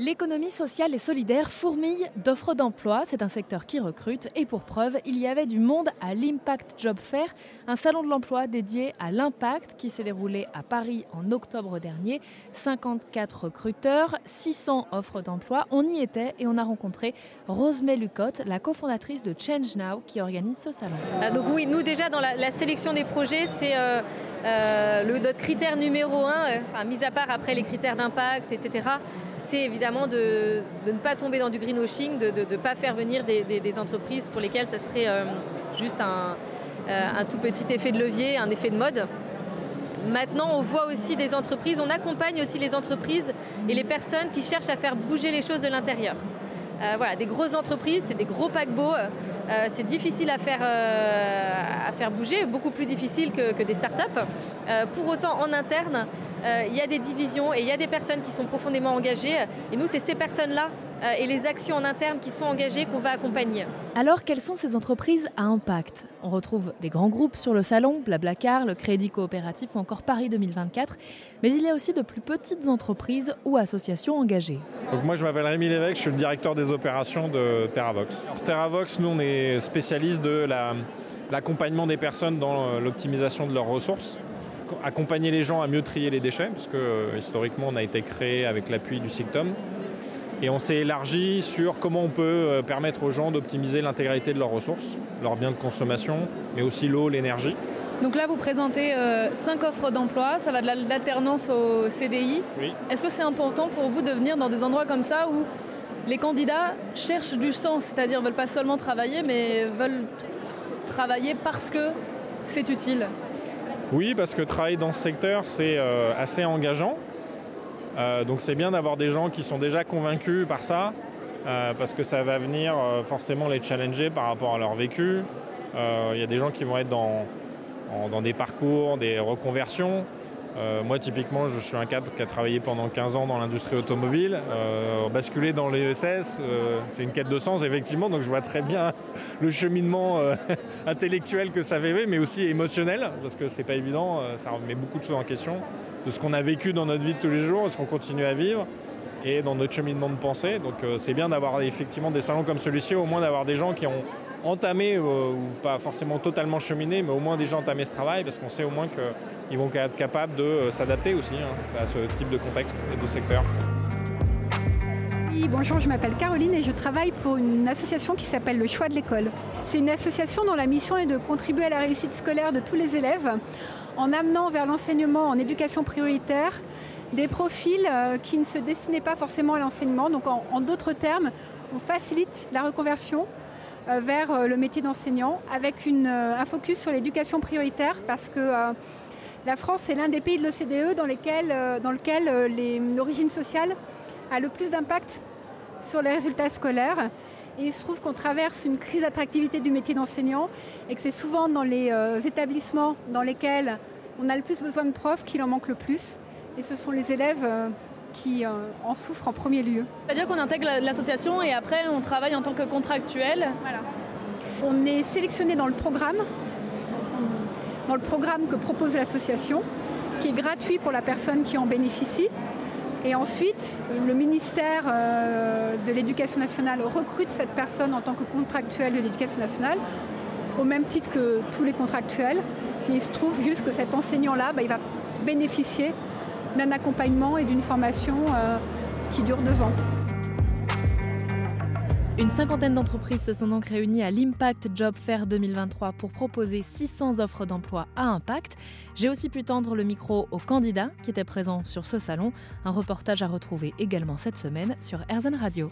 L'économie sociale et solidaire fourmille d'offres d'emploi. C'est un secteur qui recrute. Et pour preuve, il y avait du monde à l'Impact Job Fair, un salon de l'emploi dédié à l'impact qui s'est déroulé à Paris en octobre dernier. 54 recruteurs, 600 offres d'emploi. On y était et on a rencontré Rosemée Lucotte, la cofondatrice de Change Now, qui organise ce salon. Ah, donc oui, nous déjà dans la, sélection des projets, c'est euh, euh, notre critère numéro un, euh, mis à part après les critères d'impact, etc c'est évidemment de, ne pas tomber dans du greenwashing, de ne pas faire venir des, entreprises pour lesquelles ça serait euh, juste un, tout petit effet de levier, un effet de mode. Maintenant, on voit aussi des entreprises, on accompagne aussi les entreprises et les personnes qui cherchent à faire bouger les choses de l'intérieur. Euh, voilà, des grosses entreprises, c'est des gros paquebots, euh, c'est difficile à faire, euh, à faire bouger, beaucoup plus difficile que, que des startups. pour autant, en interne, il y a des divisions et il y a des personnes qui sont profondément engagées. Et nous, c'est ces personnes-là et les actions en interne qui sont engagées qu'on va accompagner. Alors, quelles sont ces entreprises à impact? On retrouve des grands groupes sur le salon, Blablacar, le Crédit Coopératif ou encore Paris 2024, mais il y a aussi de plus petites entreprises ou associations engagées. Donc moi, je m'appelle Rémi Lévesque, je suis le directeur des opérations de Terravox. Terravox, nous, on est spécialiste de l'accompagnement des personnes dans l'optimisation de leurs ressources accompagner les gens à mieux trier les déchets, parce que euh, historiquement on a été créé avec l'appui du SICTOM, et on s'est élargi sur comment on peut euh, permettre aux gens d'optimiser l'intégralité de leurs ressources, leurs biens de consommation, mais aussi l'eau, l'énergie. Donc là, vous présentez euh, cinq offres d'emploi, ça va de l'alternance au CDI. Oui. Est-ce que c'est important pour vous de venir dans des endroits comme ça où les candidats cherchent du sens, c'est-à-dire veulent pas seulement travailler, mais veulent travailler parce que c'est utile? Oui, parce que travailler dans ce secteur, c'est euh, assez engageant. Euh, donc c'est bien d'avoir des gens qui sont déjà convaincus par ça, euh, parce que ça va venir euh, forcément les challenger par rapport à leur vécu. Il y a des gens qui vont être dans, dans des parcours, des reconversions. Moi, typiquement, je suis un cadre qui a travaillé pendant 15 ans dans l'industrie automobile. basculer dans l'ESS, c'est une quête de sens, effectivement. Donc, je vois très bien le cheminement intellectuel que ça fait, mais aussi émotionnel, parce que c'est pas évident. ça remet beaucoup de choses en question de ce qu'on a vécu dans notre vie de tous les jours, ce qu'on continue à vivre et dans notre cheminement de pensée. Donc euh, c'est bien d'avoir effectivement des salons comme celui-ci, au moins d'avoir des gens qui ont entamé, euh, ou pas forcément totalement cheminé, mais au moins déjà entamé ce travail, parce qu'on sait au moins qu'ils vont être capables de euh, s'adapter aussi hein, à ce type de contexte et de secteur. bonjour, je m'appelle Caroline et je travaille pour une association qui s'appelle Le Choix de l'école. C'est une association dont la mission est de contribuer à la réussite scolaire de tous les élèves en amenant vers l'enseignement en éducation prioritaire des profils euh, qui ne se destinaient pas forcément à l'enseignement. Donc en, d'autres termes, on facilite la reconversion vers euh, le métier d'enseignant avec un focus sur l'éducation prioritaire parce que la France est l'un des pays de l'OCDE dans, dans lequel l'origine sociale a le plus d'impact sur les résultats scolaires. Et il se trouve qu'on traverse une crise d'attractivité du métier d'enseignant et que c'est souvent dans les euh, établissements dans lesquels on a le plus besoin de profs qu'il en manque le plus. Et ce sont les élèves euh, qui euh, en souffrent en premier lieu. C'est-à-dire qu'on intègre l'association et après on travaille en tant que contractuel Voilà. On est sélectionné dans le programme, dans le programme que propose l'association, qui est gratuit pour la personne qui en bénéficie. Et ensuite, le ministère euh, de l'Éducation nationale recrute cette personne en tant que contractuel de l'Éducation nationale, au même titre que tous les contractuels. il se trouve juste que cet enseignant-là, bah, il va bénéficier d'un accompagnement et d'une formation euh, qui dure deux ans. Une cinquantaine d'entreprises se sont donc réunies à l'Impact Job Fair 2023 pour proposer 600 offres d'emploi à impact. J'ai aussi pu tendre le micro aux candidats qui étaient présents sur ce salon. Un reportage à retrouver également cette semaine sur RZN Radio.